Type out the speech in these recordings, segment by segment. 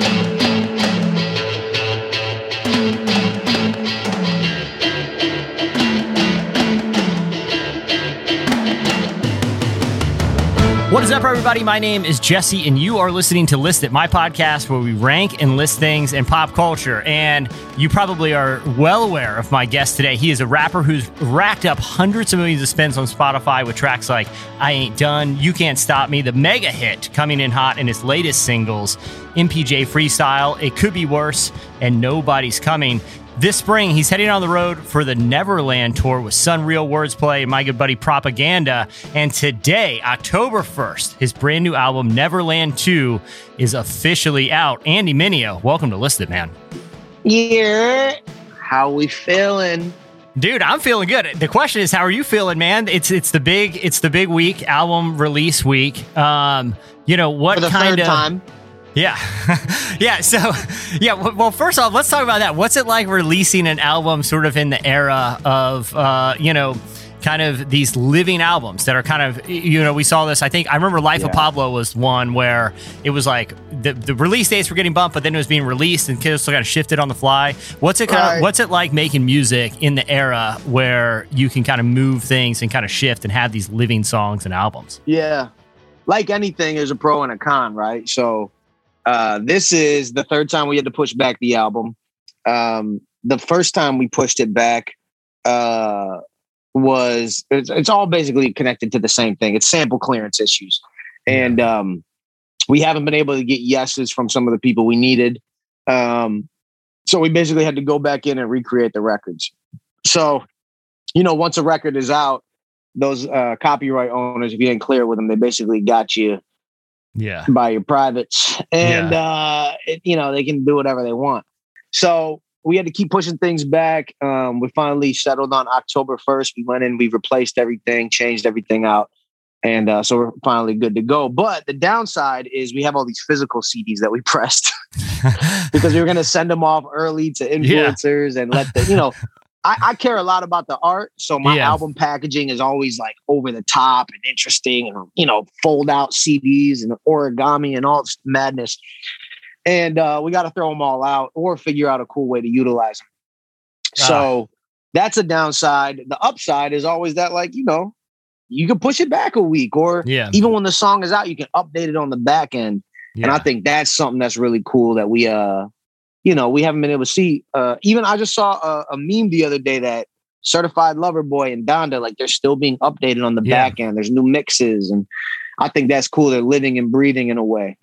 thank you. Everybody? My name is Jesse, and you are listening to List It, my podcast where we rank and list things in pop culture. And you probably are well aware of my guest today. He is a rapper who's racked up hundreds of millions of spins on Spotify with tracks like I Ain't Done, You Can't Stop Me, the mega hit coming in hot in his latest singles, MPJ Freestyle, It Could Be Worse, and Nobody's Coming. This spring, he's heading on the road for the Neverland tour with Sunreal Wordsplayed and my good buddy Propaganda. And today, October 1st, his brand new album, Neverland 2, is officially out. Andy Mineo, welcome to List It, man. Yeah. How we feeling? Dude, I'm feeling good. The question is, how are you feeling, man? It's it's the big it's the big week, album release week. Um, you know what For the kind third of time. Yeah. yeah. So, yeah. Well, first off, let's talk about that. What's it like releasing an album sort of in the era of, uh, you know, kind of these living albums that are kind of, you know, we saw this. I think I remember Life of Pablo was one where it was like the, the release dates were getting bumped, but then it was being released and kids still kind of shifted on the fly. What's it kind of, what's it like making music in the era where you can kind of move things and kind of shift and have these living songs and albums? Yeah. Like anything, there's a pro and a con, right? So uh this is the third time we had to push back the album. Um the first time we pushed it back uh was it's, it's all basically connected to the same thing. It's sample clearance issues. And um we haven't been able to get yeses from some of the people we needed. Um so we basically had to go back in and recreate the records. So, you know, once a record is out, those uh, copyright owners, if you didn't clear with them, they basically got you Yeah. by your privates, and uh, it, you know they can do whatever they want. So we had to keep pushing things back. Um, we finally settled on October first. We went in, we replaced everything, changed everything out, and uh, so we're finally good to go. But the downside is we have all these physical CDs that we pressed because we were going to send them off early to influencers and let the you know. I, I care a lot about the art, so my Yeah. album packaging is always like over the top and interesting, and you know, fold out CDs and origami and all this madness. And uh, we got to throw them all out or figure out a cool way to utilize them. So that's a downside. The upside is always that, like you know, you can push it back a week, or yeah. even when the song is out, you can update it on the back end. And I think that's something that's really cool that we uh you know we haven't been able to see. Uh even I just saw a, a meme the other day that certified lover boy and Donda like they're still being updated on the Yeah. back end. There's new mixes and I think that's cool. They're living and breathing in a way.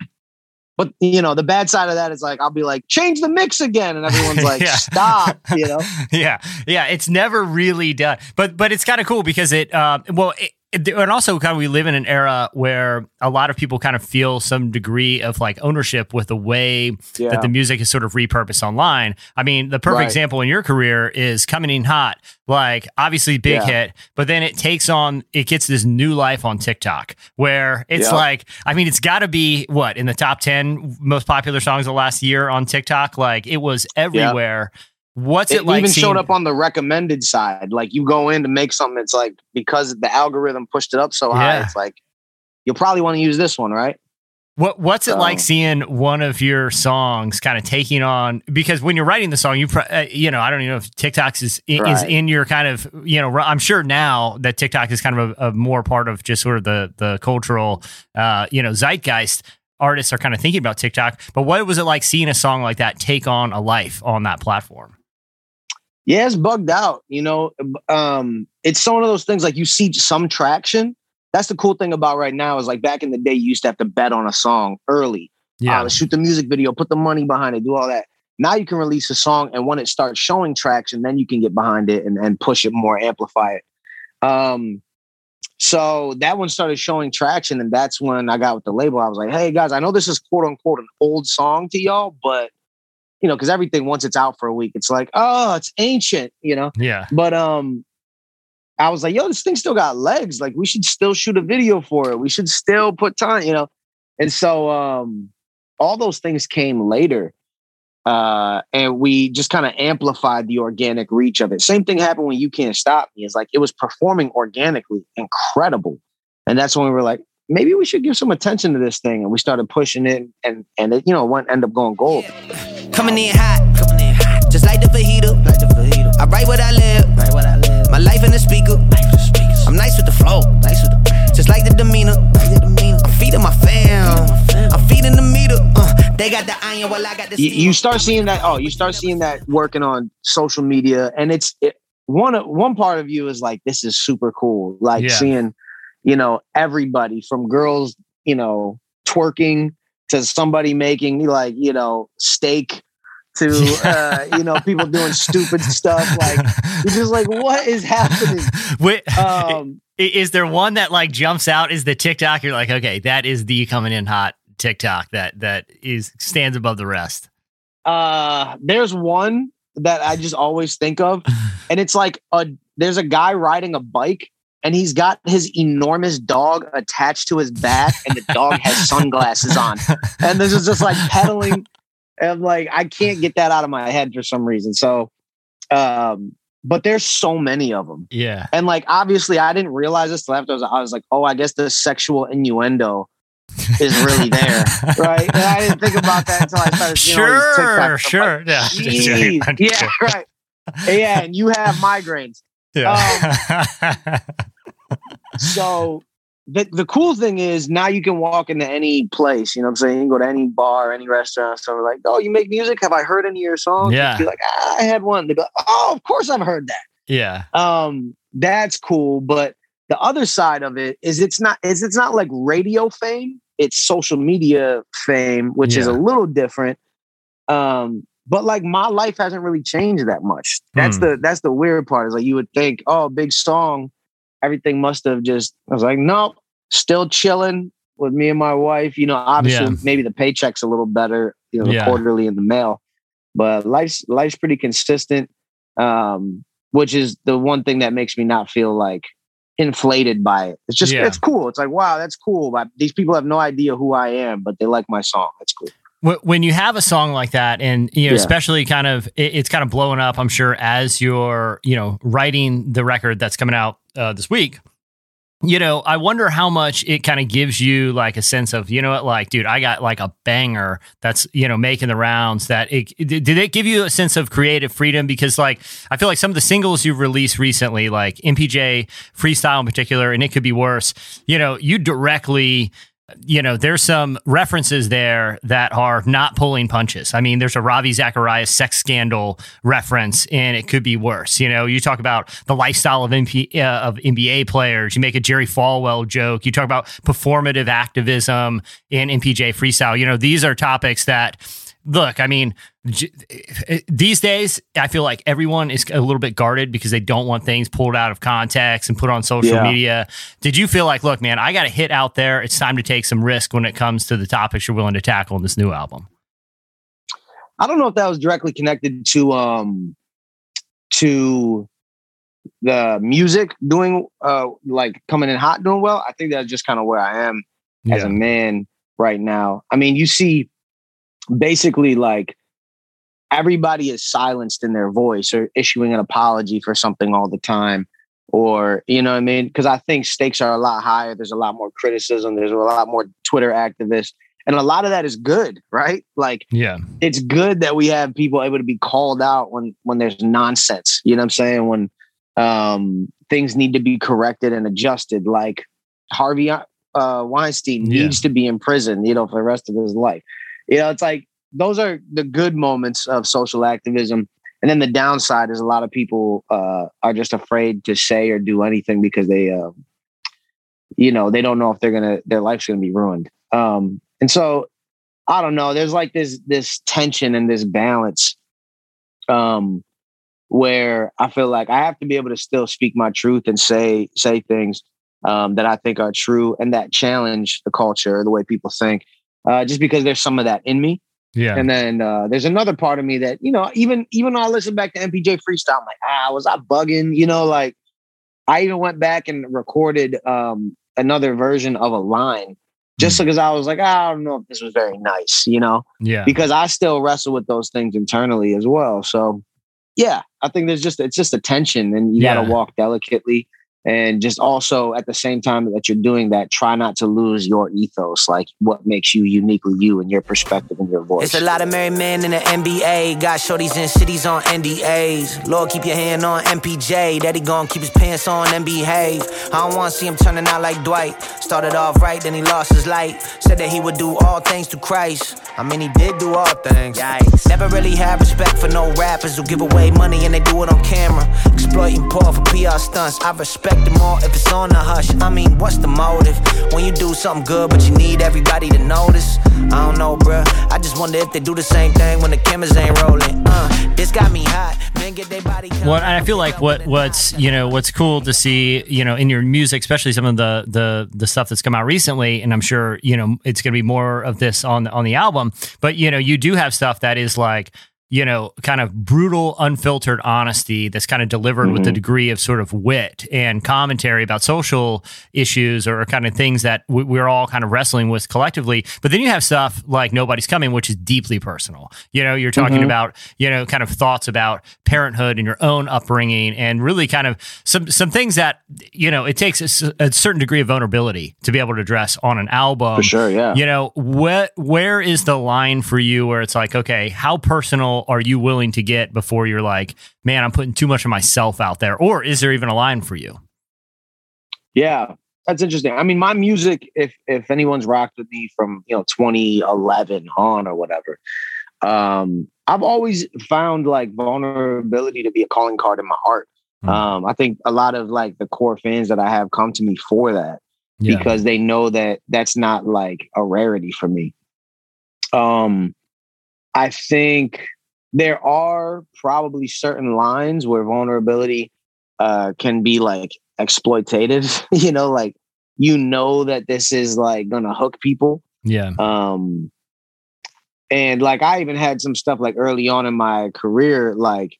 But you know, the bad side of that is like I'll be like, change the mix again, and everyone's like, Yeah. stop, you know. yeah, yeah, it's never really done, but but it's kind of cool because it, uh, well, it, and also kind of we live in an era where a lot of people kind of feel some degree of like ownership with the way Yeah. that the music is sort of repurposed online. I mean, the perfect Right. example in your career is coming in hot, like obviously big Yeah. hit, but then it takes on, it gets this new life on TikTok where it's Yeah. like, I mean, it's got to be what in the top 10 most popular songs of the last year on TikTok. Like it was everywhere. What's it, it like? even seeing- showed up on the recommended side. Like you go in to make something, it's like because the algorithm pushed it up so high, Yeah. it's like you'll probably want to use this one, right? What What's it like seeing one of your songs kind of taking on? Because when you're writing the song, you pro- uh, you know I don't even know if TikToks is is Right. in your kind of you know I'm sure now that TikTok is kind of a, a more part of just sort of the the cultural uh, you know zeitgeist. Artists are kind of thinking about TikTok, but what was it like seeing a song like that take on a life on that platform? Yeah, it's bugged out. You know, um, it's one of those things like you see some traction. That's the cool thing about right now is like back in the day, you used to have to bet on a song early. Yeah, Uh, shoot the music video, put the money behind it, do all that. Now you can release a song, and when it starts showing traction, then you can get behind it and, and push it more, amplify it. Um, so that one started showing traction, and that's when I got with the label. I was like, "Hey guys, I know this is quote unquote an old song to y'all, but you know, because everything once it's out for a week, it's like, oh, it's ancient, you know." yeah, But um, I was like, yo, this thing still got legs. Like we should still shoot a video for it. We should still put time, you know. And so um, all those things came later. Uh, and we just kind of amplified the organic reach of it. Same thing happened when You Can't Stop Me. It's like it was performing organically, incredible. And that's when we were like, maybe we should give some attention to this thing. And we started pushing it and, and it, you know, went end up going gold. Coming in hot, coming in hot. Just like the fajita, like the fajita. I write what I live, write what I live. My life in the speaker, I'm nice with the flow, nice with the, just like the demeanor, like the demeanor. I'm feeding my fam, I'm feeding the meter. Uh, they got the iron, while I got the. You, you, start seeing that. Oh, you start seeing that working on social media, and it's it, one one part of you is like, this is super cool. Like yeah. seeing, you know, everybody from girls, you know, twerking to somebody making like you know steak to uh, you know people doing stupid stuff like you're just like what is happening? Wait, um, is there one that like jumps out? Is the tiktok you're like okay that is the coming in hot tiktok that that is stands above the rest. Uh there's one that i just always think of and it's like a there's a guy riding a bike and he's got his enormous dog attached to his back and the dog has sunglasses on and this is just like pedaling and like, I can't get that out of my head for some reason. So, um, but there's so many of them. Yeah. And like, obviously, I didn't realize this till after I was, I was like, oh, I guess the sexual innuendo is really there, right? And I didn't think about that until I started. You sure, know, sure, like, yeah, yeah, right. Yeah, and you have migraines. Yeah. Um, so the, the cool thing is now you can walk into any place, you know what I'm saying? You can go to any bar, any restaurant. So like, oh, you make music? Have I heard any of your songs? Yeah. Be like, ah, I had one. They go, oh, of course I've heard that. Yeah. Um, that's cool. But the other side of it is it's not is it's not like radio fame, it's social media fame, which yeah. is a little different. Um, but like my life hasn't really changed that much. That's hmm. the that's the weird part. Is like you would think, oh, big song everything must have just, I was like, nope, still chilling with me and my wife. You know, obviously yeah. maybe the paycheck's a little better, you know, yeah. quarterly in the mail, but life's, life's pretty consistent. Um, which is the one thing that makes me not feel like inflated by it. It's just, yeah. it's cool. It's like, wow, that's cool. But these people have no idea who I am, but they like my song. That's cool when you have a song like that and you know yeah. especially kind of it's kind of blowing up i'm sure as you're you know writing the record that's coming out uh, this week you know i wonder how much it kind of gives you like a sense of you know what like dude i got like a banger that's you know making the rounds that it did it give you a sense of creative freedom because like i feel like some of the singles you've released recently like mpj freestyle in particular and it could be worse you know you directly you know, there's some references there that are not pulling punches. I mean, there's a Ravi Zacharias sex scandal reference, and it could be worse. You know, you talk about the lifestyle of MP, uh, of NBA players. You make a Jerry Falwell joke. You talk about performative activism in MPJ freestyle. You know, these are topics that look, I mean, these days, I feel like everyone is a little bit guarded because they don't want things pulled out of context and put on social yeah. media. Did you feel like, look, man, I got a hit out there. It's time to take some risk when it comes to the topics you're willing to tackle in this new album? I don't know if that was directly connected to um to the music doing uh like coming in hot doing well. I think that's just kind of where I am yeah. as a man right now. I mean, you see basically like everybody is silenced in their voice or issuing an apology for something all the time or you know what i mean? Because i think stakes are a lot higher. There's a lot more criticism. There's a lot more twitter activists. And a lot of that is good right? Like yeah. it's good that we have people able to be called out when when there's nonsense you know what i'm saying? When um things need to be corrected and adjusted. Like harvey uh, weinstein yeah. needs to be in prison you know for the rest of his life you know, it's like those are the good moments of social activism. And then the downside is a lot of people uh, are just afraid to say or do anything because they, uh, you know, they don't know if they're gonna their life's gonna be ruined. Um, and so I don't know. There's like this this tension and this balance, um, where I feel like I have to be able to still speak my truth and say say things um, that I think are true and that challenge the culture, the way people think uh, just because there's some of that in me. Yeah. And then uh, there's another part of me that, you know, even even when I listen back to MPJ freestyle, I'm like, ah, was I bugging? You know, like I even went back and recorded um, another version of a line just mm. because I was like, ah, I don't know if this was very nice, you know? Yeah. Because I still wrestle with those things internally as well. So yeah, I think there's just it's just a tension and you yeah. gotta walk delicately. And just also at the same time that you're doing that try not to lose your ethos like what makes you uniquely you and your perspective and your voice. It's a lot of married men in the nba got shorties in cities on ndas lord keep your hand on mpj daddy gon' keep his pants on and behave. I don't want to see him turning out like dwight. Started off right then he lost his light. Said that he would do all things to christ. I mean he did do all things. Yikes. never really had respect for no rappers who give away money and they do it on camera. Exploiting poor for pr stunts. I respect respect it more if it's on the hush. I mean, what's the motive? When you do something good, but you need everybody to notice. I don't know, bruh. I just wonder if they do the same thing when the cameras ain't rolling. Uh, this got me hot. Men get their body. Well, and I feel like what what's you know what's cool to see you know in your music, especially some of the the the stuff that's come out recently, and I'm sure you know it's going to be more of this on on the album. But you know, you do have stuff that is like you know, kind of brutal, unfiltered honesty that's kind of delivered mm-hmm. with a degree of sort of wit and commentary about social issues or kind of things that we're all kind of wrestling with collectively. But then you have stuff like Nobody's Coming, which is deeply personal. You know, you're talking mm-hmm. about, you know, kind of thoughts about parenthood and your own upbringing and really kind of some, some things that, you know, it takes a, a certain degree of vulnerability to be able to address on an album. For sure, yeah. You know, what, where is the line for you where it's like, okay, how personal are you willing to get before you're like, man, I'm putting too much of myself out there? Or is there even a line for you? Yeah, that's interesting. I mean, my music, if if anyone's rocked with me from you know 2011 on or whatever, um, I've always found like vulnerability to be a calling card in my art. Mm. Um, I think a lot of like the core fans that I have come to me for that yeah. because they know that that's not like a rarity for me. Um, I think there are probably certain lines where vulnerability uh, can be like exploitative, you know, like you know that this is like gonna hook people. Yeah. Um and like I even had some stuff like early on in my career, like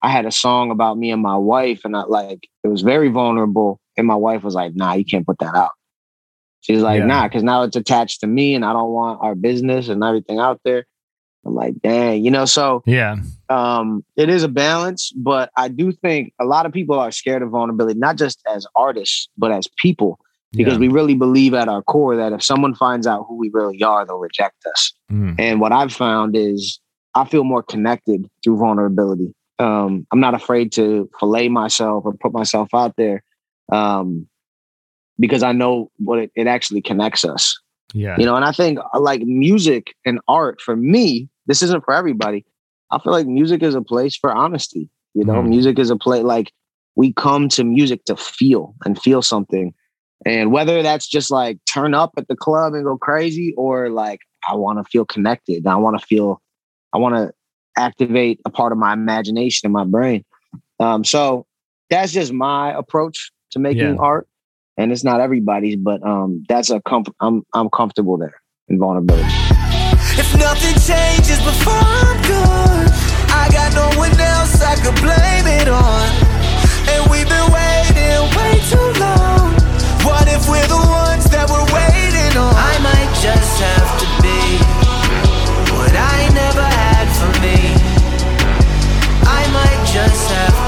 I had a song about me and my wife, and I like it was very vulnerable. And my wife was like, nah, you can't put that out. She's like, yeah. nah, because now it's attached to me and I don't want our business and everything out there. I'm like, dang, you know, so yeah. Um, it is a balance, but I do think a lot of people are scared of vulnerability, not just as artists, but as people, because yeah. we really believe at our core that if someone finds out who we really are, they'll reject us. Mm. And what I've found is I feel more connected through vulnerability. Um, I'm not afraid to fillet myself or put myself out there. Um, because I know what it, it actually connects us. Yeah. You know, and I think like music and art for me this isn't for everybody. I feel like music is a place for honesty. You know, mm. music is a place like we come to music to feel and feel something. And whether that's just like turn up at the club and go crazy, or like I want to feel connected. I want to feel, I want to activate a part of my imagination in my brain. Um, so that's just my approach to making yeah. art. And it's not everybody's, but um, that's a comfort. I'm I'm comfortable there in vulnerability. If nothing changes before I'm gone, I got no one else I could blame it on. And we've been waiting way too long. What if we're the ones that we're waiting on? I might just have to be what I never had for me. I might just have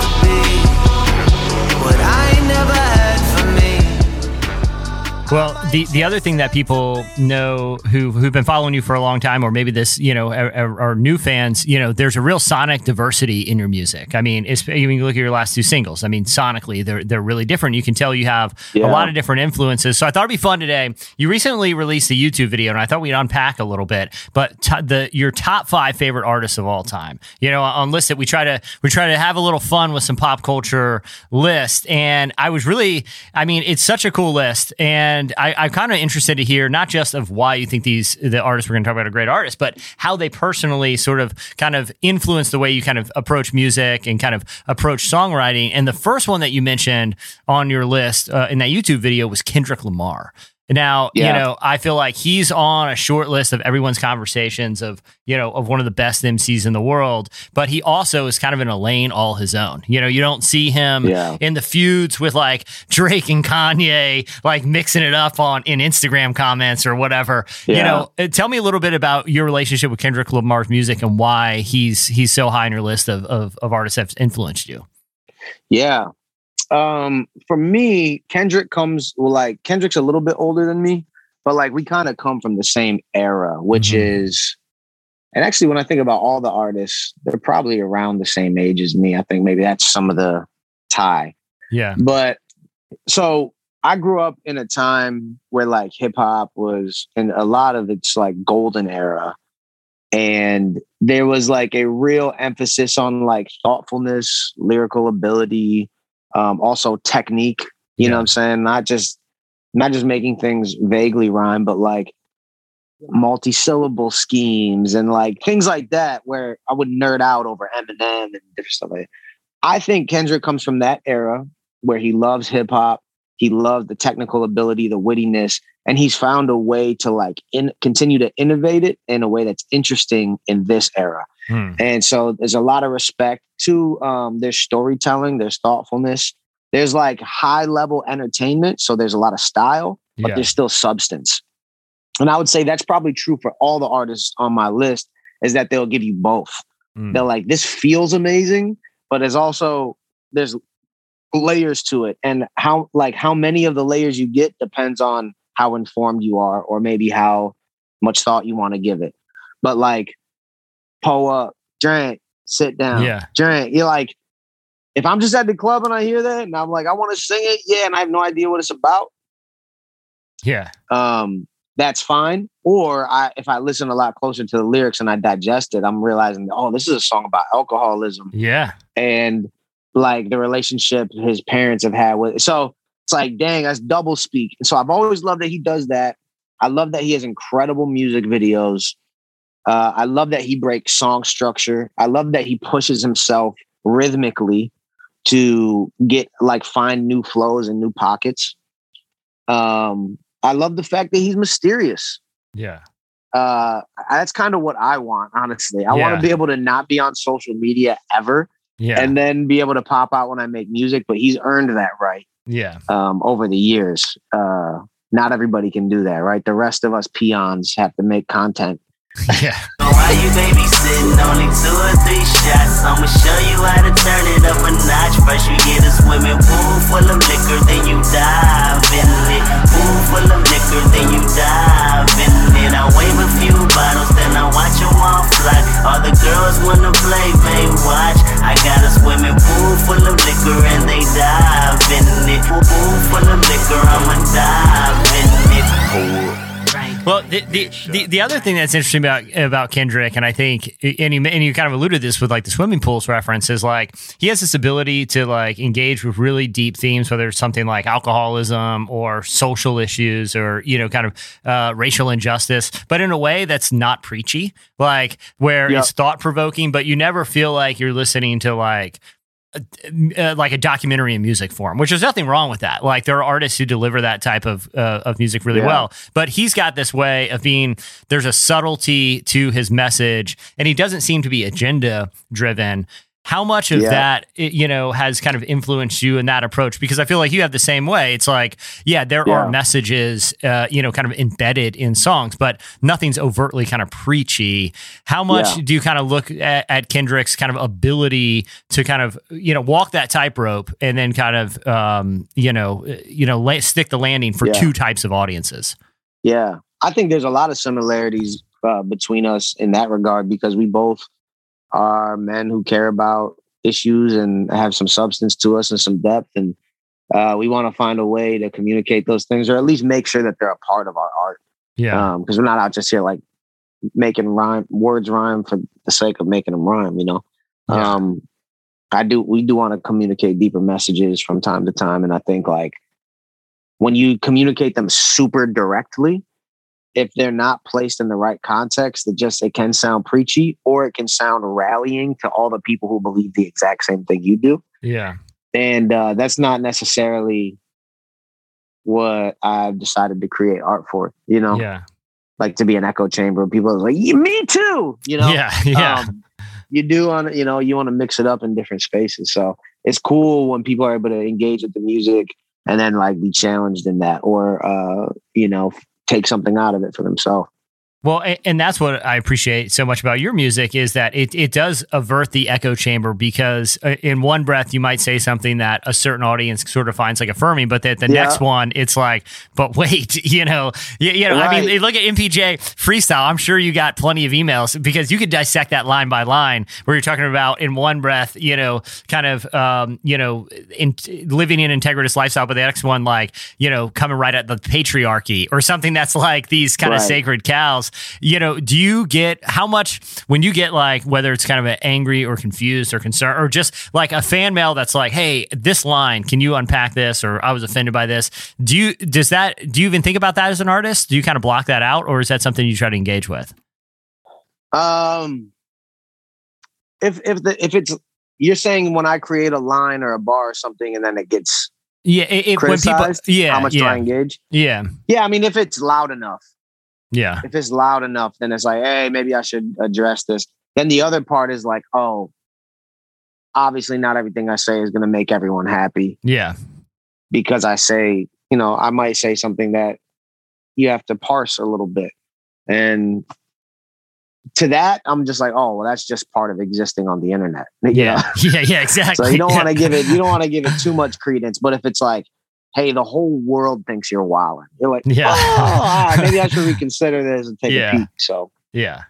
Well, the the other thing that people know who who've been following you for a long time, or maybe this you know are, are new fans, you know, there's a real sonic diversity in your music. I mean, it's, you look at your last two singles. I mean, sonically, they're they're really different. You can tell you have yeah. a lot of different influences. So I thought it'd be fun today. You recently released a YouTube video, and I thought we'd unpack a little bit. But t- the your top five favorite artists of all time. You know, on list that we try to we try to have a little fun with some pop culture list, and I was really, I mean, it's such a cool list, and I I'm kind of interested to hear not just of why you think these the artists we're going to talk about are great artists, but how they personally sort of kind of influence the way you kind of approach music and kind of approach songwriting. And the first one that you mentioned on your list uh, in that YouTube video was Kendrick Lamar. Now, yeah. you know, I feel like he's on a short list of everyone's conversations of, you know, of one of the best MCs in the world, but he also is kind of in a lane all his own. You know, you don't see him yeah. in the feuds with like Drake and Kanye, like mixing it up on in Instagram comments or whatever. Yeah. You know, uh, tell me a little bit about your relationship with Kendrick Lamar's music and why he's he's so high on your list of of, of artists that have influenced you. Yeah. Um, for me, Kendrick comes well, like Kendrick's a little bit older than me, but like we kind of come from the same era, which Mhm. is and actually when I think about all the artists, they're probably around the same age as me. I think maybe that's some of the tie. Yeah. But so I grew up in a time where like hip hop was in a lot of its like golden era. And there was like a real emphasis on like thoughtfulness, lyrical ability, um, also technique. You know what I'm saying? Not just not just making things vaguely rhyme, but like multi-syllable schemes and like things like that where I would nerd out over Eminem and different stuff like that. I think Kendrick comes from that era where he loves hip hop, he loves the technical ability, the wittiness, and he's found a way to like in, continue to innovate it in a way that's interesting in this era. Hmm. And so there's a lot of respect to um, their storytelling, there's thoughtfulness. There's like high level entertainment, so there's a lot of style, but Yeah. there's still substance. And I would say that's probably true for all the artists on my list is that they'll give you both. Hmm. They're like, this feels amazing, but there's also there's layers to it. And how like how many of the layers you get depends on how informed you are, or maybe how much thought you want to give it. But like pull up, drink, sit down, Yeah. drink. You're like, if I'm just at the club and I hear that and I'm like, I want to sing it, yeah, and I have no idea what it's about, Yeah. um, that's fine. Or I, if I listen a lot closer to the lyrics and I digest it, I'm realizing, oh, this is a song about alcoholism Yeah. and like the relationship his parents have had with. So it's like, dang, that's double speak. So I've always loved that he does that. I love that he has incredible music videos. Uh, I love that he breaks song structure. I love that he pushes himself rhythmically to get like find new flows and new pockets. Um, I love the fact that he's mysterious. Yeah. Uh, that's kind of what I want, honestly. I want to be able to not be on social media ever Yeah. and then be able to pop out when I make music. But he's earned that right yeah. um, over the years. Uh, not everybody can do that, right? The rest of us peons have to make content. Yeah. Why you babysitting? Only two or three shots. I'ma show you how to turn it up a notch. First you get a swimming pool full of liquor, then you dive in it. Pool full of liquor, then you dive in it. I wave a few bottles, then I watch them all fly. All the girls wanna play, they watch. I got a swimming pool full of liquor, and they dive in it. Pool full of liquor, I'ma dive in it. Well, the, the, the, the other thing that's interesting about about Kendrick, and I think, and you, and you kind of alluded to this with like the swimming pools reference, is like he has this ability to like engage with really deep themes, whether it's something like alcoholism or social issues or you know kind of uh, racial injustice, but in a way that's not preachy, like where Yep. it's thought provoking, but you never feel like you're listening to like uh, like a documentary in music form, which there's nothing wrong with that. Like there are artists who deliver that type of uh, of music really Yeah. well, but he's got this way of being. There's a subtlety to his message, and he doesn't seem to be agenda driven. How much of Yeah. that, you know, has kind of influenced you in that approach? Because I feel like you have the same way. It's like, yeah, there are messages, uh, you know, kind of embedded in songs, but nothing's overtly kind of preachy. How much Yeah. do you kind of look at, at Kendrick's kind of ability to kind of, you know, walk that tightrope and then kind of, um, you know, uh, you know, la- stick the landing for Yeah. two types of audiences? Yeah, I think there's a lot of similarities uh, between us in that regard because we both are men who care about issues and have some substance to us and some depth, and uh, we want to find a way to communicate those things or at least make sure that they're a part of our art. Yeah. because we're not out just here like making rhyme words rhyme for the sake of making them rhyme. You know, Yeah. um, I do. We do want to communicate deeper messages from time to time, and I think like when you communicate them super directly, if they're not placed in the right context, it just it can sound preachy or it can sound rallying to all the people who believe the exact same thing you do, yeah. and uh, that's not necessarily what I've decided to create art for. You know, Yeah. like to be an echo chamber. People are like, yeah, me too. You know, Yeah. Yeah. um, you do on you know you want to mix it up in different spaces. So it's cool when people are able to engage with the music and then like be challenged in that, or uh, you know, take something out of it for themselves. Well, and that's what I appreciate so much about your music is that it, it does avert the echo chamber because uh, in one breath you might say something that a certain audience sort of finds like affirming, but that the yeah. next one it's like, but wait, you know, you, you know, right. I mean, look at MPJ freestyle. I'm sure you got plenty of emails because you could dissect that line by line where you're talking about in one breath, you know, kind of, um, you know, in, living an integritous lifestyle, but the next one like, you know, coming right at the patriarchy or something that's like these kind right. of sacred cows you know, do you get how much when you get like whether it's kind of an angry or confused or concerned or just like a fan mail that's like, hey, this line, can you unpack this? Or I was offended by this. Do you does that do you even think about that as an artist? Do you kind of block that out, or is that something you try to engage with? Um, if if the if it's you're saying when I create a line or a bar or something, and then it gets yeah, it, when people yeah, how much yeah. do I engage? Yeah, yeah. I mean, if it's loud enough, yeah. If it's loud enough, then it's like, hey, maybe I should address this. Then the other part is like, oh, obviously not everything I say is going to make everyone happy. Yeah. Because I say, you know, I might say something that you have to parse a little bit. And to that, I'm just like, oh, well, that's just part of existing on the internet. Yeah. yeah. Yeah. Exactly. so you don't want to give it, you don't want to give it too much credence. But if it's like, hey, the whole world thinks you're wilding. You're like, yeah, oh, ah, maybe I should reconsider this and take yeah. a peek. So yeah,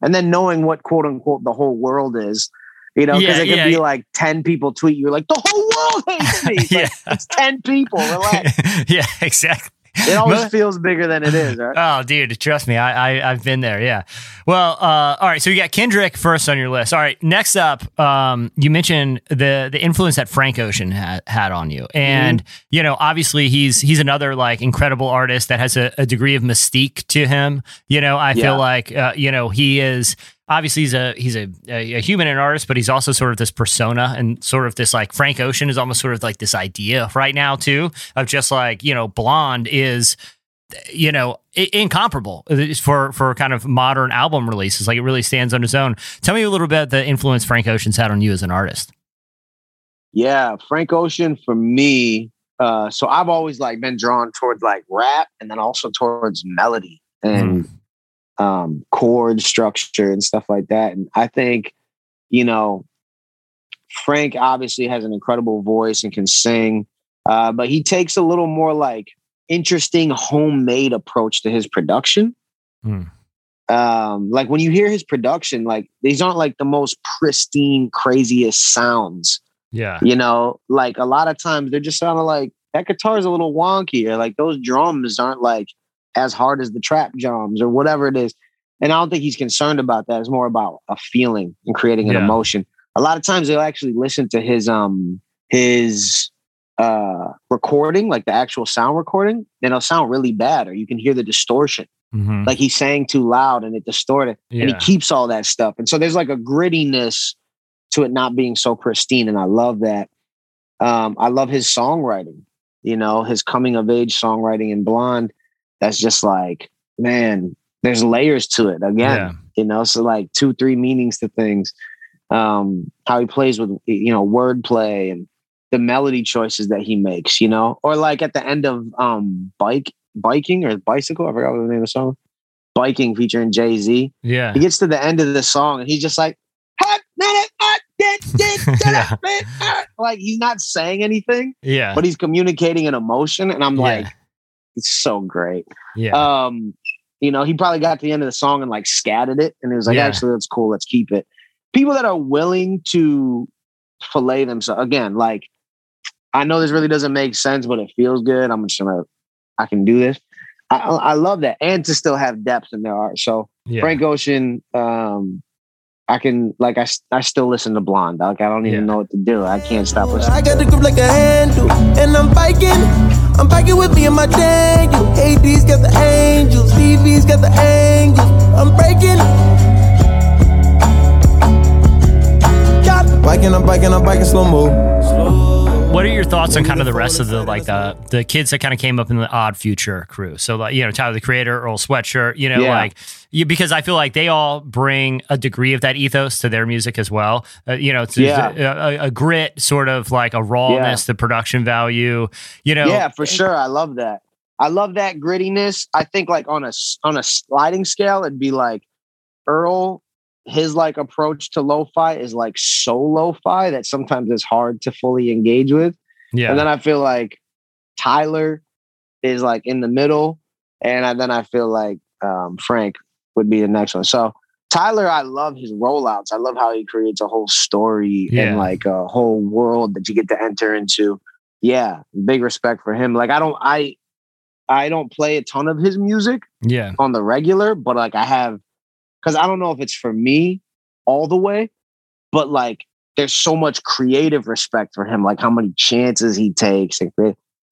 and then knowing what quote unquote the whole world is, you know, because yeah, it could yeah. be like ten people tweet you like the whole world hates me. It's, yeah. Like, it's ten people. Relax. yeah, exactly. It always feels bigger than it is. Right? Oh, dude, trust me, I, I have been there. Yeah. Well, uh, all right. So you got Kendrick first on your list. All right. Next up, um, you mentioned the the influence that Frank Ocean had had on you, and mm-hmm. you know, obviously he's he's another like incredible artist that has a, a degree of mystique to him. You know, I yeah. feel like uh, you know he is obviously he's a he's a, a, human and artist, but he's also sort of this persona and sort of this like Frank Ocean is almost sort of like this idea right now too of just like you know blonde is you know incomparable for for kind of modern album releases. Like it really stands on its own. Tell me a little bit the influence frank ocean's had on you as an artist. Yeah frank ocean for me uh so i've always like been drawn towards like rap and then also towards melody. And mm um, chord structure and stuff like that. And I think, you know, Frank obviously has an incredible voice and can sing, uh, but he takes a little more like interesting homemade approach to his production. Hmm. Um, like when you hear his production, like these aren't like the most pristine, craziest sounds. Yeah. You know, like a lot of times they're just sounding like that guitar is a little wonky or like those drums aren't like as hard as the trap drums or whatever it is. And I don't think he's concerned about that. It's more about a feeling and creating an yeah. emotion. A lot of times they'll actually listen to his um his uh recording, like the actual sound recording, and it'll sound really bad, or you can hear the distortion. Mm-hmm. Like he sang too loud and it distorted. Yeah. And he keeps all that stuff. And so there's like a grittiness to it not being so pristine. And I love that. Um, I love his songwriting, you know, his coming of age songwriting in Blonde that's just like, man, there's layers to it again, yeah. you know, so like two, three meanings to things. Um, how he plays with, you know, wordplay and the melody choices that he makes, you know, or like at the end of um bike biking or bicycle, I forgot what the name of the song. Biking featuring Jay Z. Yeah. He gets to the end of the song and he's just like, like he's not saying anything. Yeah. But he's communicating an emotion. And I'm like, it's so great. Yeah. Um, you know, he probably got to the end of the song and like scattered it, and it was like, yeah. actually, that's cool. Let's keep it. People that are willing to fillet themselves again, like I know this really doesn't make sense, but it feels good. I'm just gonna, I can do this. I, I love that, and to still have depth in their art. So yeah. Frank Ocean, um, I can like I, I still listen to Blonde. Like I don't even yeah. know what to do. I can't stop listening. I got the grip like a handle, and I'm biking. I'm biking with me and my Daniel. AD's got the angels, DV's got the angels. I'm breaking. Biking, I'm biking, I'm biking slow mo. What are your thoughts on kind of the rest of the like the the kids that kind of came up in the Odd Future crew? So like you know Tyler the Creator, Earl Sweatshirt, you know yeah. like you, because I feel like they all bring a degree of that ethos to their music as well. Uh, you know, it's yeah. a, a, a, grit, sort of like a rawness, yeah. the production value. You know, yeah, for sure. I love that. I love that grittiness. I think like on a on a sliding scale, it'd be like Earl. His like approach to lo-fi is like so lo-fi that sometimes it's hard to fully engage with. Yeah. And then I feel like Tyler is like in the middle, and I, then I feel like um, Frank would be the next one. So Tyler, I love his rollouts. I love how he creates a whole story Yeah. and like a whole world that you get to enter into. Yeah, big respect for him. Like I don't, I, I don't play a ton of his music yeah. on the regular, but like I have, because I don't know if it's for me all the way, but like there's so much creative respect for him, like how many chances he takes.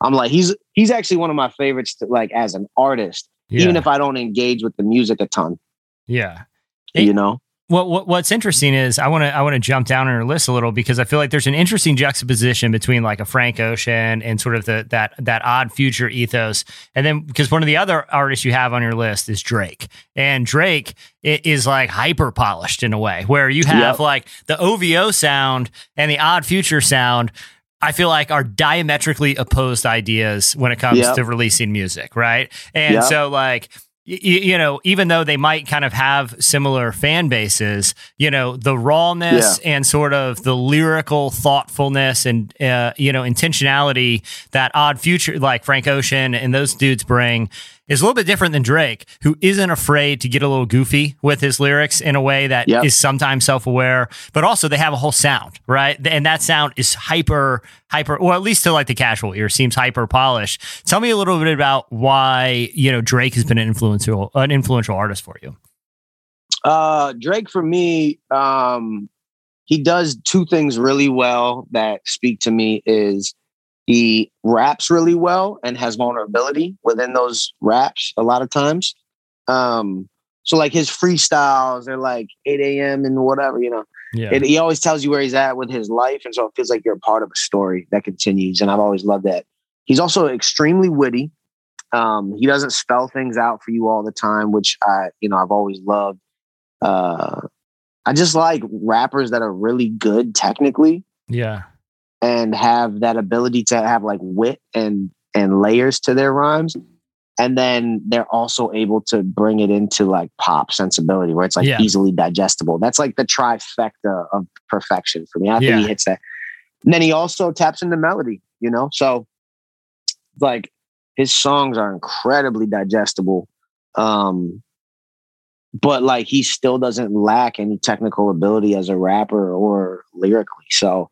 I'm like, he's he's actually one of my favorites, to, like as an artist, Yeah. even if I don't engage with the music a ton, yeah. You know. What, what what's interesting is I want to I want to jump down on your list a little because I feel like there's an interesting juxtaposition between like a Frank Ocean and sort of the that that odd future ethos, and then because one of the other artists you have on your list is Drake, and Drake is like hyper polished in a way where you have Yep. like the OVO sound and the odd future sound. I feel like are diametrically opposed ideas when it comes Yep. to releasing music, right? And Yep. so like y- y- you know, even though they might kind of have similar fan bases, you know, the rawness and sort of the lyrical thoughtfulness and, uh, you know, intentionality that Odd Future, like Frank Ocean and those dudes bring is a little bit different than Drake, who isn't afraid to get a little goofy with his lyrics in a way that is Yep. sometimes self aware, but also they have a whole sound, right? And that sound is hyper, hyper, or at least to like the casual ear, seems hyper polished. Tell me a little bit about why, you know, Drake has been an influential, an influential artist for you. Uh, Drake for me, um, he does two things really well that speak to me is he raps really well and has vulnerability within those raps a lot of times. Um, so like his freestyles, they're like 8 a.m. and whatever, you know. Yeah. It, he always tells you where he's at with his life, and so it feels like you're a part of a story that continues. And I've always loved that. He's also extremely witty. Um, he doesn't spell things out for you all the time, which I, you know, I've always loved. Uh, I just like rappers that are really good technically yeah. And have that ability to have like wit and and layers to their rhymes. And then they're also able to bring it into like pop sensibility where it's like Yeah. easily digestible. That's like the trifecta of perfection for me. I think Yeah. he hits that. And then he also taps into melody, you know? So like his songs are incredibly digestible. Um but like he still doesn't lack any technical ability as a rapper or lyrically. So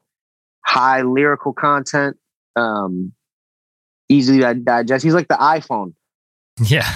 high lyrical content, um, easily di- digest. He's like the iPhone. Yeah.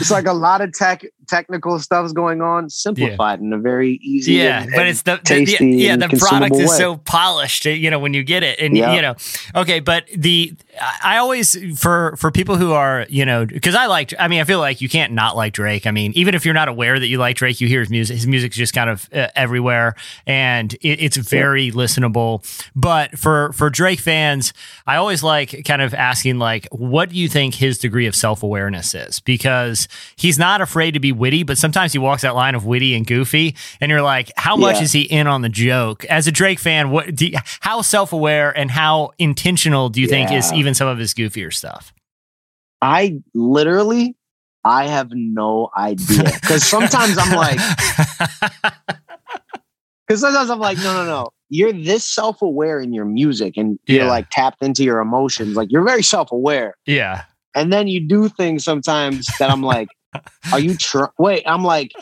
It's like a lot of tech technical stuff's going on, simplified in a very easy. Yeah, and- but it's the, the, the yeah the product is way. so polished, uh, you know, when you get it, and Yeah. you know, okay. But the I always for for people who are you know because I like I mean I feel like you can't not like Drake. I mean even if you're not aware that you like Drake, you hear his music. His music's just kind of uh, everywhere, and it, it's very listenable. But for for Drake fans, I always like kind of asking like, what do you think his degree of self awareness is? Because he's not afraid to be witty, but sometimes he walks that line of witty and goofy, and you're like, how much Yeah. is he in on the joke? As a Drake fan, what do you, how self aware and how intentional do you think is even some of his goofier stuff? I literally, I have no idea because sometimes I'm like, because sometimes I'm like, no, no, no. You're this self aware in your music, and you're like tapped into your emotions. Like you're very self aware, yeah, and then you do things sometimes that I'm like, are you? Tr- Wait, I'm like,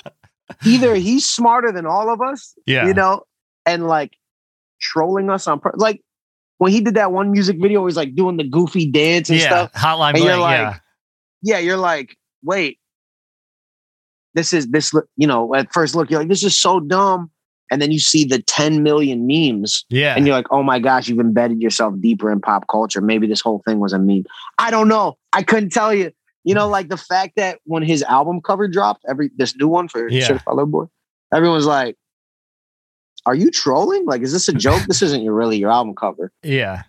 either he's smarter than all of us, yeah, you know, and like trolling us on like when he did that one music video, he's like doing the goofy dance and yeah. stuff. Hotline And you're like, yeah, Yeah, you're like, wait, this is this. You know, at first look, you're like, this is so dumb, and then you see the 10 million memes, yeah, and you're like, oh my gosh, you've embedded yourself deeper in pop culture. Maybe this whole thing was a meme. I don't know. I couldn't tell you. You know, like the fact that when his album cover dropped, every this new one for Yeah. Certified Lover Boy, everyone's like, "Are you trolling? Like, is this a joke? this isn't your really your album cover." yeah,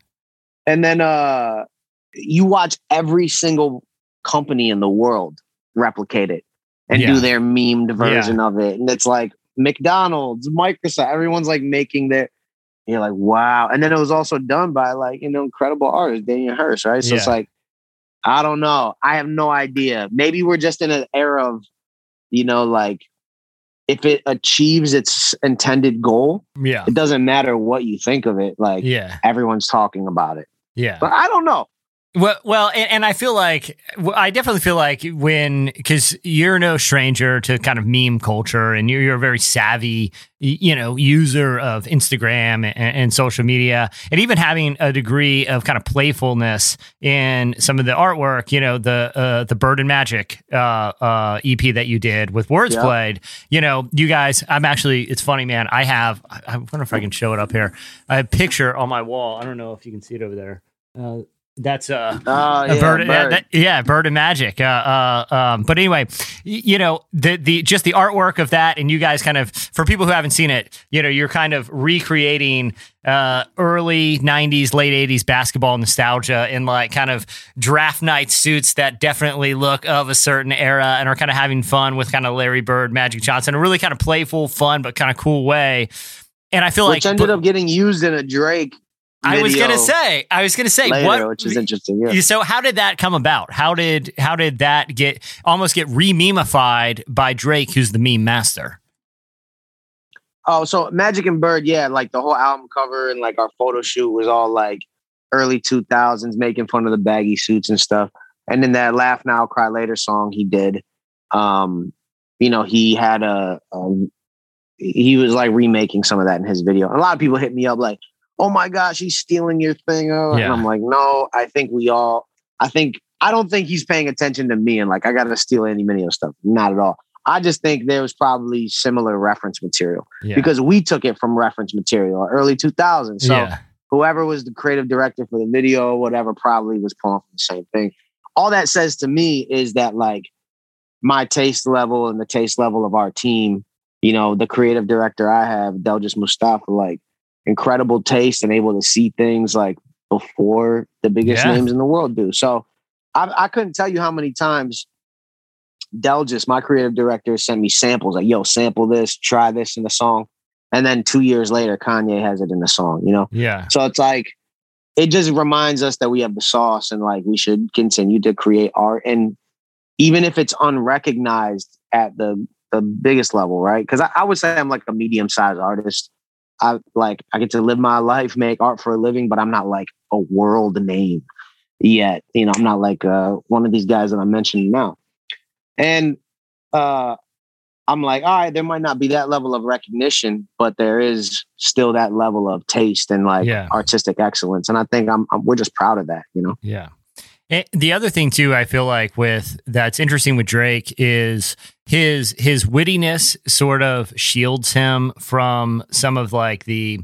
And then uh you watch every single company in the world replicate it and Yeah. do their memed version of it. And it's like McDonald's, Microsoft, everyone's like making their you're like, wow. And then it was also done by like, you know, incredible artist, Damien Hirst, right? So it's like I don't know. I have no idea. Maybe we're just in an era of, you know, like if it achieves its intended goal, Yeah. it doesn't matter what you think of it. Like Yeah. everyone's talking about it. Yeah. But I don't know. Well, well, and, and I feel like I definitely feel like when because you're no stranger to kind of meme culture, and you're, you're a very savvy, you know, user of Instagram and, and social media, and even having a degree of kind of playfulness in some of the artwork. You know, the uh, the Bird and Magic uh, uh, EP that you did with Words Yeah. Played. You know, you guys. I'm actually. It's funny, man. I have. I, I wonder if I can show it up here. I have a picture on my wall. I don't know if you can see it over there. That's uh Oh, a yeah, bird, yeah, bird. that- yeah, bird and magic. Uh, uh, um, but anyway, you know the the just the artwork of that, and you guys kind of for people who haven't seen it, you know, you're kind of recreating uh, early '90s, late '80s basketball nostalgia in like kind of draft night suits that definitely look of a certain era, and are kind of having fun with kind of Larry Bird, Magic Johnson, a really kind of playful, fun, but kind of cool way. And I feel Which like ended but- up getting used in a Drake. I was gonna say, I was gonna say, later, what which is interesting. Yeah. So how did that come about? How did how did that get almost get re-memeified by Drake, who's the meme master? Oh, so Magic and Bird, yeah, like the whole album cover and like our photo shoot was all like early 2000s, making fun of the baggy suits and stuff. And then that Laugh Now, Cry Later song he did, um, you know, he had a, um, he was like remaking some of that in his video. And a lot of people hit me up like, oh my gosh, he's stealing your thing. Oh. Yeah. And I'm like, no, I think we all, I think, I don't think he's paying attention to me and like, I got to steal any Mineo stuff. Not at all. I just think there was probably similar reference material Yeah. because we took it from reference material early 2000s. So yeah. whoever was the creative director for the video or whatever probably was pulling from the same thing. All that says to me is that like my taste level and the taste level of our team, you know, the creative director I have, Delgis Mustafa, like incredible taste and able to see things like before the biggest Yeah. names in the world do. So I, I couldn't tell you how many times Delgis, my creative director, sent me samples like, yo, sample this, try this in the song. And then two years later, Kanye has it in the song, you know? Yeah. So it's like, it just reminds us that we have the sauce and like we should continue to create art. And even if it's unrecognized at the, the biggest level, right? Because I, I would say I'm like a medium sized artist. I like, I get to live my life, make art for a living, but I'm not like a world name yet. You know, I'm not like uh, one of these guys that I'm mentioning now. And uh, I'm like, all right, there might not be that level of recognition, but there is still that level of taste and like Yeah. artistic excellence. And I think I'm, I'm we're just proud of that, you know. Yeah. And the other thing too, I feel like with that's interesting with Drake is his his wittiness sort of shields him from some of like the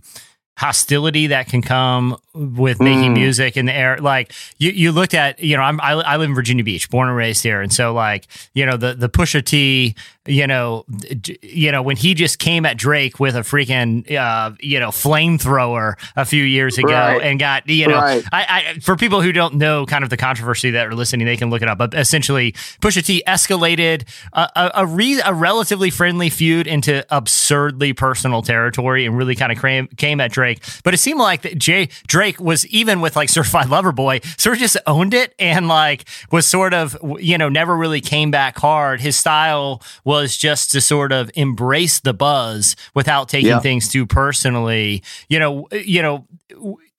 hostility that can come with making Mm. music in the air like you you looked at you know I'm, I, I live in Virginia Beach born and raised here and so like you know the the Pusha T you know d- you know when he just came at Drake with a freaking uh you know flamethrower a few years ago Right. and got you know Right. I, I for people who don't know kind of the controversy that are listening, they can look it up. But essentially, Pusha T escalated a a, a, re, a relatively friendly feud into absurdly personal territory and really kind of came, came at Drake. But it seemed like that Jay Drake was even with like Certified Lover Boy, sort of just owned it and like was sort of you know never really came back hard. His style was just to sort of embrace the buzz without taking Yeah. things too personally. You know, you know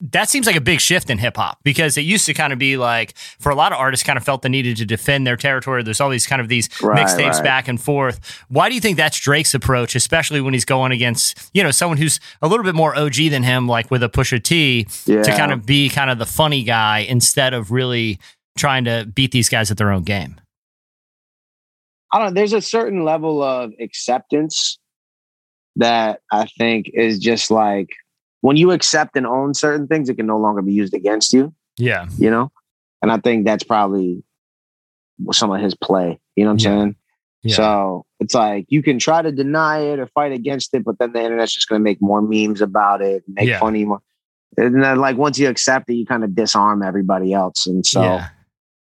that seems like a big shift in hip hop because it used to kind of be like for a lot of artists kind of felt the needed to defend their territory. There's all these kind of these Right, mixtapes right. back and forth. Why do you think that's Drake's approach, especially when he's going against, you know, someone who's a little bit more OG than him, like with a Pusha T, to kind of be kind of the funny guy instead of really trying to beat these guys at their own game? I don't know. There's a certain level of acceptance that I think is just like when you accept and own certain things, it can no longer be used against you, Yeah. you know? And I think that's probably some of his play. You know what I'm Yeah. saying? Yeah. So it's like you can try to deny it or fight against it, but then the internet's just going to make more memes about it, make Yeah. funny more. And then, like, once you accept it, you kind of disarm everybody else. And so yeah.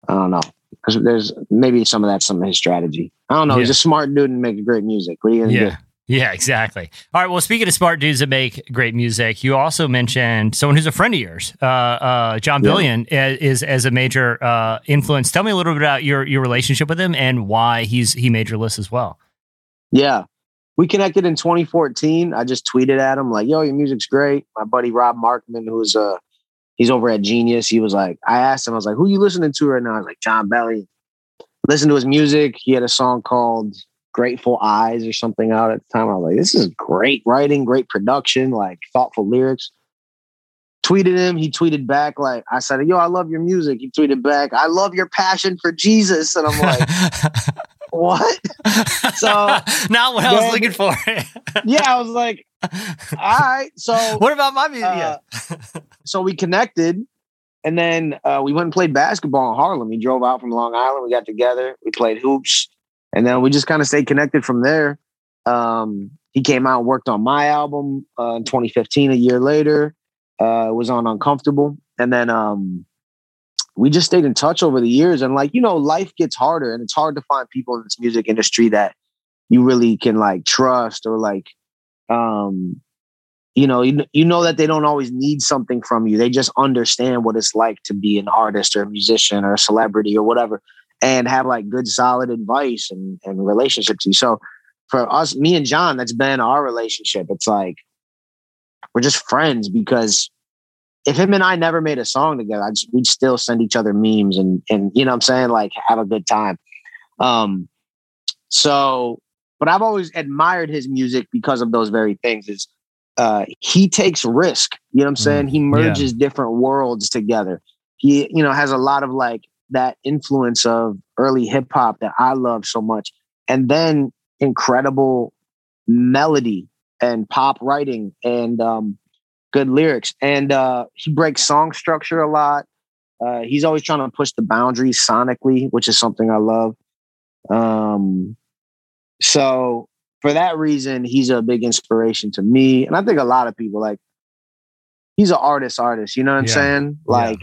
I don't know. Because there's maybe some of that's some of his strategy. I don't know. He's a smart dude and makes great music. What are you gonna Yeah. do? Yeah, exactly. All right. Well, speaking of smart dudes that make great music, you also mentioned someone who's a friend of yours, uh, uh, Jon Yeah. Bellion, is, is as a major uh, influence. Tell me a little bit about your your relationship with him and why he's he made your list as well. Yeah. We connected in 2014. I just tweeted at him like, yo, your music's great. My buddy Rob Markman, who's uh he's over at Genius, he was like, I asked him, I was like, who you listening to right now? I was like, Jon Bellion. Listen to his music. He had a song called Grateful Eyes or something out at the time. I was like, this is great writing, great production, like thoughtful lyrics. Tweeted him. He tweeted back like I said, "Yo, I love your music." He tweeted back, "I love your passion for Jesus," and I'm like, "What?" So, not what I was looking for. yeah, I was like, all right. So what about my music? uh, so we connected and then uh, we went and played basketball in Harlem. He drove out from Long Island. We got together. We played hoops. And then we just kind of stayed connected from there. Um, he came out and worked on my album uh, in 2015, a year later. Uh, was on Uncomfortable. And then um, we just stayed in touch over the years. And like, you know, life gets harder and it's hard to find people in this music industry that you really can like trust or like um you know you, you know that they don't always need something from you they just understand what it's like to be an artist or a musician or a celebrity or whatever and have like good solid advice and, and relationships. With you so for us me and john that's been our relationship. It's like we're just friends because if him and i never made a song together I'd, just- we'd still send each other memes and and you know what i'm saying? Like have a good time. Um so but i've always admired his music because of those very things. Is uh he takes risk. You know what i'm saying? He merges different worlds together. He you know has a lot of like that influence of early hip hop that i love so much and then incredible melody and pop writing and um good lyrics and uh he breaks song structure a lot uh he's always trying to push the boundaries sonically which is something i love um so for that reason, he's a big inspiration to me. And I think a lot of people like he's an artist artist, you know what I'm Yeah. saying? Like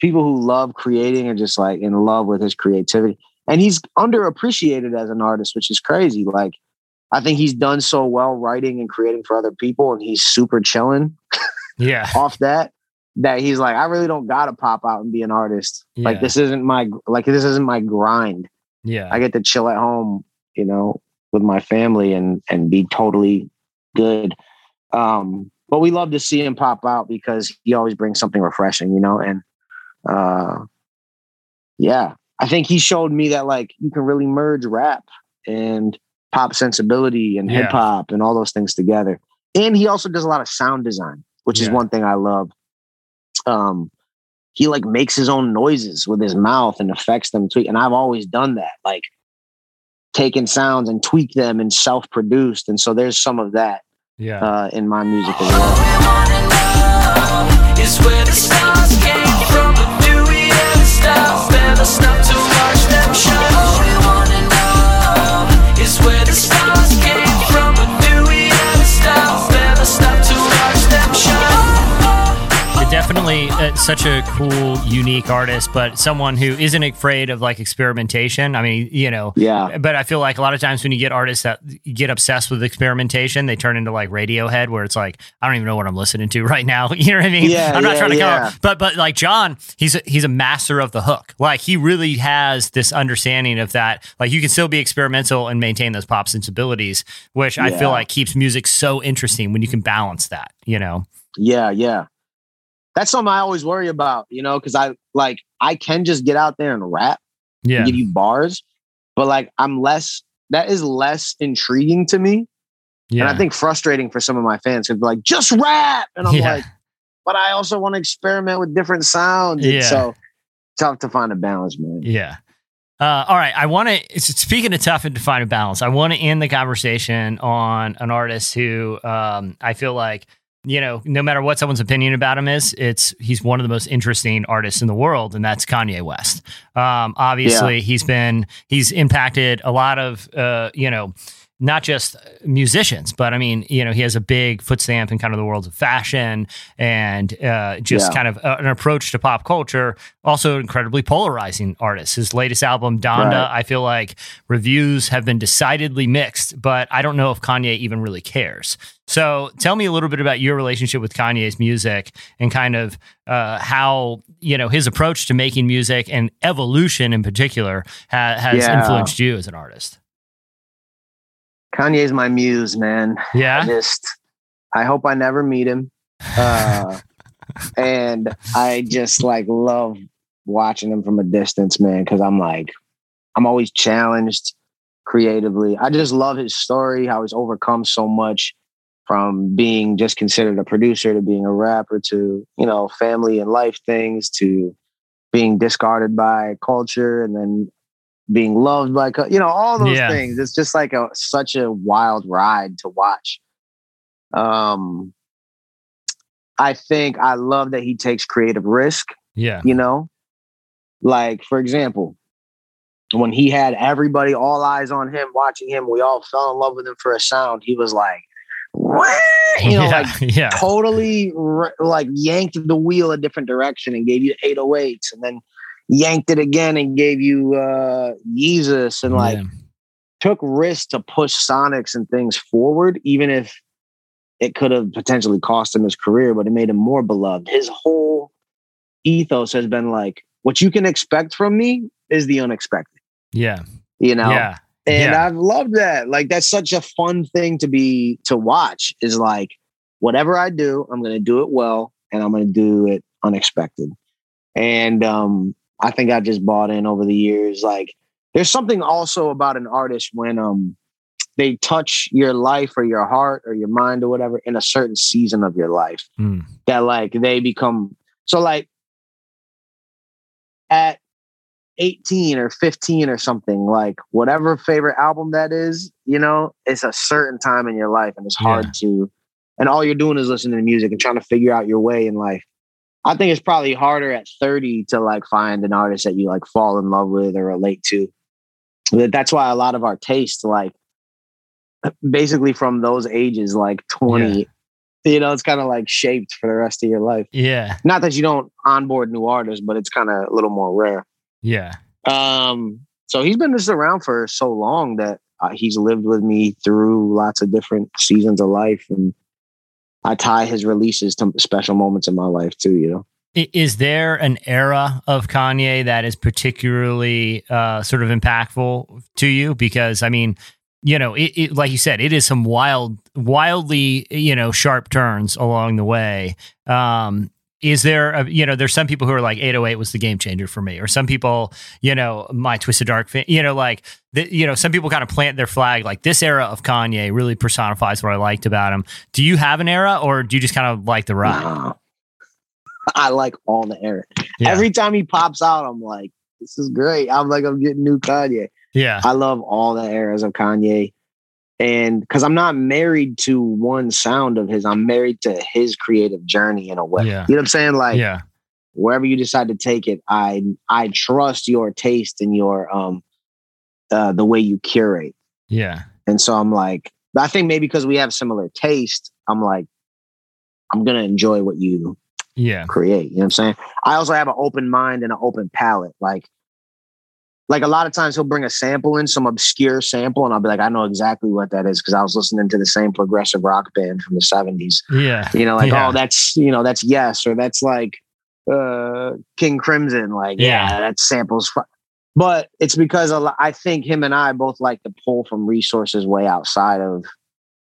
people who love creating are just like in love with his creativity. And he's underappreciated as an artist, which is crazy. Like I think he's done so well writing and creating for other people and he's super chilling Yeah. off that that he's like I really don't got to pop out and be an artist. Like this isn't my like this isn't my grind. Yeah. I get to chill at home, you know, with my family and and be totally good. Um, but we love to see him pop out because he always brings something refreshing, you know. And uh, yeah, I think he showed me that like you can really merge rap and pop sensibility and Yeah. hip hop and all those things together. And he also does a lot of sound design, which is one thing I love. Um, he like makes his own noises with his mouth and affects them tweak. And I've always done that, like taking sounds and tweak them and self-produced. And so there's some of that Yeah. uh, in my music as well. Stop? To watch them shine? All we wanna know is where the stars Uh, such a cool, unique artist, but someone who isn't afraid of like experimentation. I mean, you know, Yeah. but I feel like a lot of times when you get artists that get obsessed with experimentation, they turn into like Radiohead, where it's like I don't even know what I'm listening to right now. You know what I mean? Yeah, I'm not yeah, trying to yeah. come, but but like John, he's a, he's a master of the hook. Like he really has this understanding of that. Like you can still be experimental and maintain those pop sensibilities, which I feel like keeps music so interesting when you can balance that. You know? Yeah, yeah. That's something I always worry about, you know, because I like I can just get out there and rap Yeah. and give you bars, but like I'm less that is less intriguing to me. Yeah. And I think frustrating for some of my fans because like, just rap. And I'm Yeah. like, but I also want to experiment with different sounds. And Yeah. so tough to find a balance, man. Yeah. Uh, all right. I want to, speaking of tough and to find a balance, I want to end the conversation on an artist who um, I feel like, you know, no matter what someone's opinion about him is, it's he's one of the most interesting artists in the world, and that's Kanye West. Um, obviously, he's been he's impacted a lot of uh, you know not just musicians, but I mean, you know, he has a big foot stamp in kind of the world of fashion and uh, just Yeah. kind of uh, an approach to pop culture. Also, incredibly polarizing artist. His latest album, Donda, Right. I feel like reviews have been decidedly mixed, but I don't know if Kanye even really cares. So, tell me a little bit about your relationship with Kanye's music and kind of uh, how you know his approach to making music and evolution in particular ha- has Yeah. influenced you as an artist. Kanye's my muse, man. I Yeah, just I hope I never meet him. Uh, and I just like love watching him from a distance, man, because I'm like, I'm always challenged creatively. I just love his story, how he's overcome so much from being just considered a producer to being a rapper to, you know, family and life things to being discarded by culture and then being loved by, cu- you know, all those Yeah. things. It's just like a such a wild ride to watch. Um, I think I love that he takes creative risk yeah, you know like for example when he had everybody all eyes on him watching him we all fell in love with him for a sound he was like "What?" you know yeah, like yeah, totally r- like yanked the wheel a different direction and gave you 808s and then yanked it again and gave you uh Yeezus and like Yeah. took risks to push Sonics and things forward, even if it could have potentially cost him his career, but it made him more beloved. His whole ethos has been like, what you can expect from me is the unexpected, yeah, you know? yeah, And Yeah. I've loved that. Like, that's such a fun thing to be, to watch is like, whatever I do, I'm going to do it well and I'm going to do it unexpected. And um, I think I just bought in over the years. Like, there's something also about an artist when um they touch your life or your heart or your mind or whatever in a certain season of your life Mm. that like they become so like at 18 or 15 or something like whatever favorite album that is you know it's a certain time in your life and it's hard Yeah. to and all you're doing is listening to music and trying to figure out your way in life i think it's probably harder at 30 to like find an artist that you like fall in love with or relate to. That's why a lot of our taste like basically from those ages like 20 you know it's kind of like shaped for the rest of your life. Yeah, not that you don't onboard new artists, but it's kind of a little more rare. yeah, Um, so he's been just around for so long that uh, he's lived with me through lots of different seasons of life, and I tie his releases to special moments in my life too. You know, Is there an era of Kanye that is particularly uh, sort of impactful to you? Because I mean, you know, it, it, like you said, it is some wild, wildly, you know, sharp turns along the way. Um, is there, a, you know, there's some people who are like 808 was the game changer for me, or some people, you know, my Twisted Dark, fan, you know, like, the, you know, some people kind of plant their flag like this era of Kanye really personifies what I liked about him. Do you have an era, or do you just kind of like the ride? I like all the era. Yeah. Every time he pops out, I'm like, this is great. I'm like, I'm getting new Kanye. Yeah, I love all the eras of Kanye. And because I'm not married to one sound of his, I'm married to his creative journey in a way. Yeah. You know what I'm saying? Like yeah, wherever you decide to take it, I I trust your taste and your um uh the way you curate. yeah, And so I'm like, I think maybe because we have similar taste, I'm like, I'm gonna enjoy what you yeah, create. You know what I'm saying? I also have an open mind and an open palate. Like, like a lot of times he'll bring a sample in, some obscure sample, and I'll be like, I know exactly what that is because I was listening to the same progressive rock band from the 70s. yeah. You know, like, Yeah. oh, that's you know, that's yes, or that's like uh King Crimson. Like, yeah, Yeah. that samples fu-" but it's because a lo- I think him and I both like to pull from resources way outside of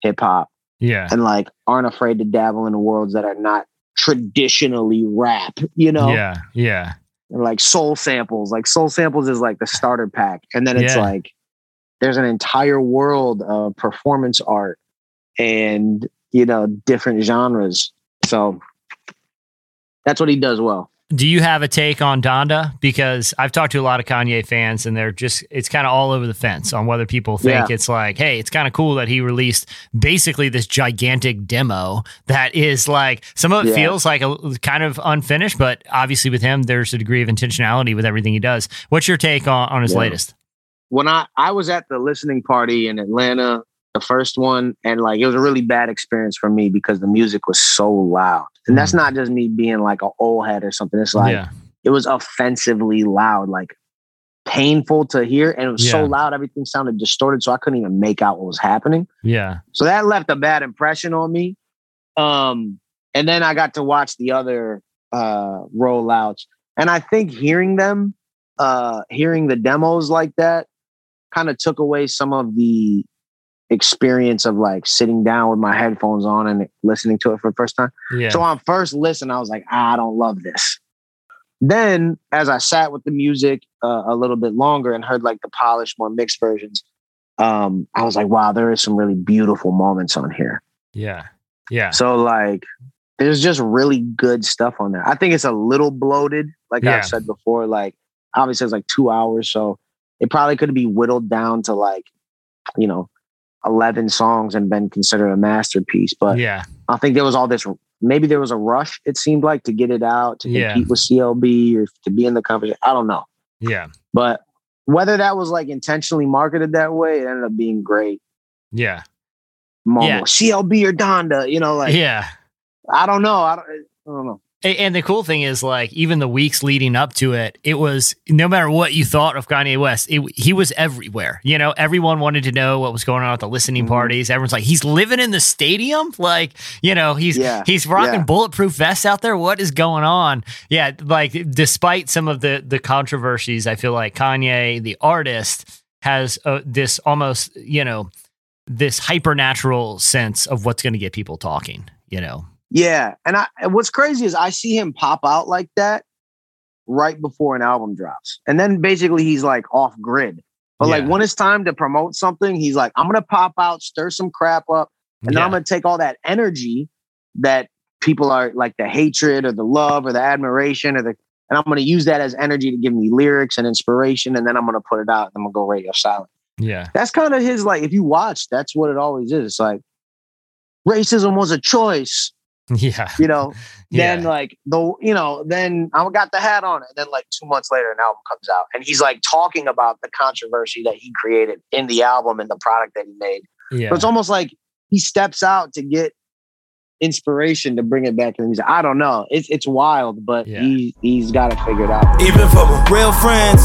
hip hop Yeah. and like aren't afraid to dabble in worlds that are not traditionally rap, you know? Yeah. Yeah. And like soul samples. Like soul samples is like the starter pack. And then it's Yeah. like there's an entire world of performance art and you know, different genres. So that's what he does well. Do you have a take on Donda? Because I've talked to a lot of Kanye fans and they're just, it's kind of all over the fence on whether people think Yeah. it's like, hey, it's kind of cool that he released basically this gigantic demo that is like, some of it Yeah. feels like a kind of unfinished, but obviously with him, there's a degree of intentionality with everything he does. What's your take on, on his Yeah. latest? When I I was at the listening party in Atlanta the first one, and like it was a really bad experience for me because the music was so loud. And that's not just me being like an old head or something. It's like yeah. it was offensively loud, like painful to hear, and it was so loud, everything sounded distorted, so I couldn't even make out what was happening. Yeah. So that left a bad impression on me. Um, and then I got to watch the other uh rollouts. And I think hearing them, uh hearing the demos like that kind of took away some of the experience of like sitting down with my headphones on and listening to it for the first time. Yeah. So on first listen, I was like, "Ah, I don't love this. Then as I sat with the music uh, a little bit longer and heard like the polished, more mixed versions, um, I was like, wow, there is some really beautiful moments on here. yeah. Yeah. So like there's just really good stuff on there. I think it's a little bloated, like Yeah. I've said before. Like obviously it's like two hours, so it probably could be whittled down to like, you know, eleven songs and been considered a masterpiece. But yeah. I think there was all this. Maybe there was a rush. It seemed like to get it out to Yeah. compete with CLB or to be in the conversation. I don't know, Yeah. but whether that was like intentionally marketed that way, it ended up being great. Yeah. Momo, Yeah. CLB or Donda, you know, like Yeah. I don't know. I don't, I don't know. And the cool thing is, like, even the weeks leading up to it, it was no matter what you thought of Kanye West, it, he was everywhere. You know, everyone wanted to know what was going on at the listening Mhm. parties. Everyone's like, he's living in the stadium. Like, you know, he's Yeah, he's rocking yeah. bulletproof vests out there. What is going on? Yeah, like despite some of the the controversies, I feel like Kanye, the artist, has uh, this almost you know this hypernatural sense of what's going to get people talking. You know, Yeah, and I what's crazy is I see him pop out like that right before an album drops, and then basically he's like off grid. But like when it's time to promote something, he's like, I'm gonna pop out, stir some crap up, and then I'm gonna take all that energy that people are like the hatred or the love or the admiration or the and I'm gonna use that as energy to give me lyrics and inspiration, and then I'm gonna put it out and I'm gonna go radio silent. yeah, That's kind of his like if you watch, that's what it always is. It's like racism was a choice yeah. you know, then Yeah. like the you know, then I got the hat on it. And then like two months later, an album comes out, and he's like talking about the controversy that he created in the album and the product that he made. Yeah. But it's almost like he steps out to get inspiration to bring it back to the music. I don't know. It's it's wild, but Yeah. he he's got it figured out. Even for my real friends,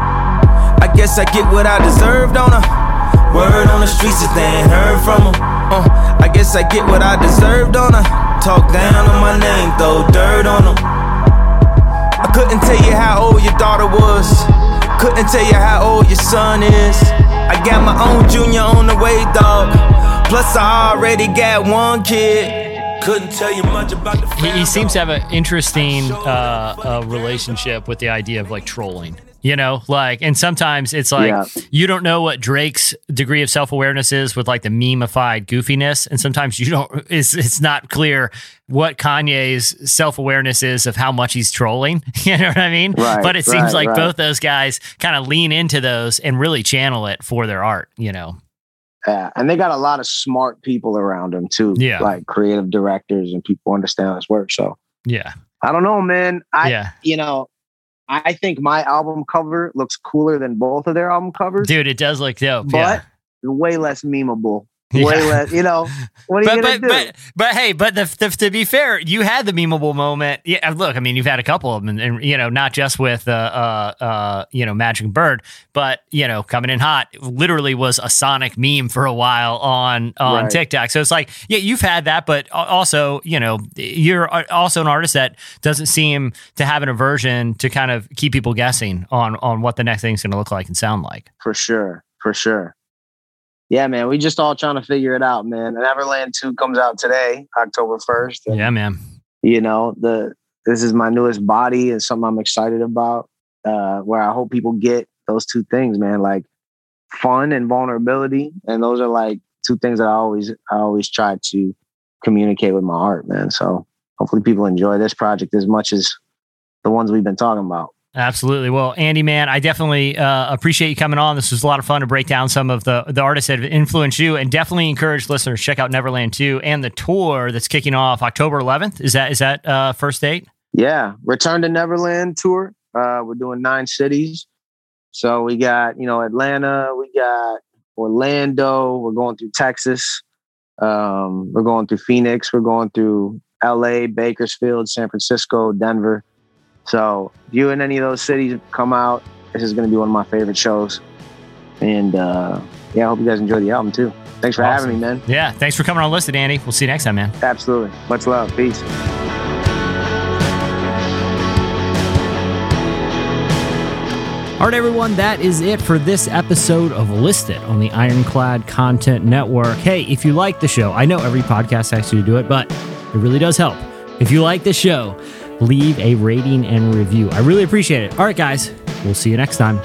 I guess I get what I deserve, don't I? Word on the streets if they ain't heard from 'em. Uh, I guess I get what I deserve, don't I? Talk down on my name, throw dirt on 'em. I couldn't tell you how old your daughter was. Couldn't tell you how old your son is. I got my own junior on the way, dog. Plus, I already got one kid. Couldn't tell you much about the he, he seems to have an interesting uh, uh, relationship with the idea of like trolling. You know, like, and sometimes it's like Yeah. you don't know what Drake's degree of self awareness is with like the memeified goofiness, and sometimes you don't. It's it's not clear what Kanye's self awareness is of how much he's trolling. You know what I mean? Right, but it seems right, like right. both those guys kind of lean into those and really channel it for their art. You know? Yeah, and they got a lot of smart people around them too. Yeah. like creative directors and people understand his work. So Yeah, I don't know, man. I yeah, you know, I think my album cover looks cooler than both of their album covers, dude, it does look dope. but yeah. way less memeable. Yeah. Way less, you know. What are but you gonna do? but but hey, but the, the, to be fair, you had the memeable moment. Yeah, look, I mean, you've had a couple of them, and, and, you know, not just with uh, uh uh you know Magic Bird, but you know, coming in hot, literally was a Sonic meme for a while on on Right. TikTok. So it's like, yeah, you've had that, but also, you know, you're also an artist that doesn't seem to have an aversion to kind of keep people guessing on on what the next thing's going to look like and sound like. for sure, for sure. Yeah, man. We just all trying to figure it out, man. And Neverland Two comes out today, October first. Yeah, man. you know the this is my newest body and something i'm excited about uh where i hope people get those two things man like fun and vulnerability and those are like two things that i always i always try to communicate with my art man so hopefully people enjoy this project as much as the ones we've been talking about Absolutely. Well, Andy, man, I definitely uh, appreciate you coming on. This was a lot of fun to break down some of the the artists that have influenced you, and definitely encourage listeners to check out Neverland 2 and the tour that's kicking off October 11th. Is that is that uh, first date? yeah return to neverland tour uh we're doing nine cities so we got you know atlanta we got Orlando. We're going through Texas. Um, we're going through Phoenix. We're going through LA, Bakersfield, San Francisco, Denver. So if you in any of those cities come out, this is going to be one of my favorite shows. And uh, yeah, I hope you guys enjoy the album too. Thanks for Awesome. having me, man. Yeah, thanks for coming on List It, Andy. We'll see you next time, man. Absolutely. Much love. Peace. All right, everyone, that is it for this episode of List It on the Ironclad Content Network. Hey, if you like the show, I know every podcast asks you to do it, but it really does help. If you like the show, leave a rating and review. I really appreciate it. All right, guys, we'll see you next time.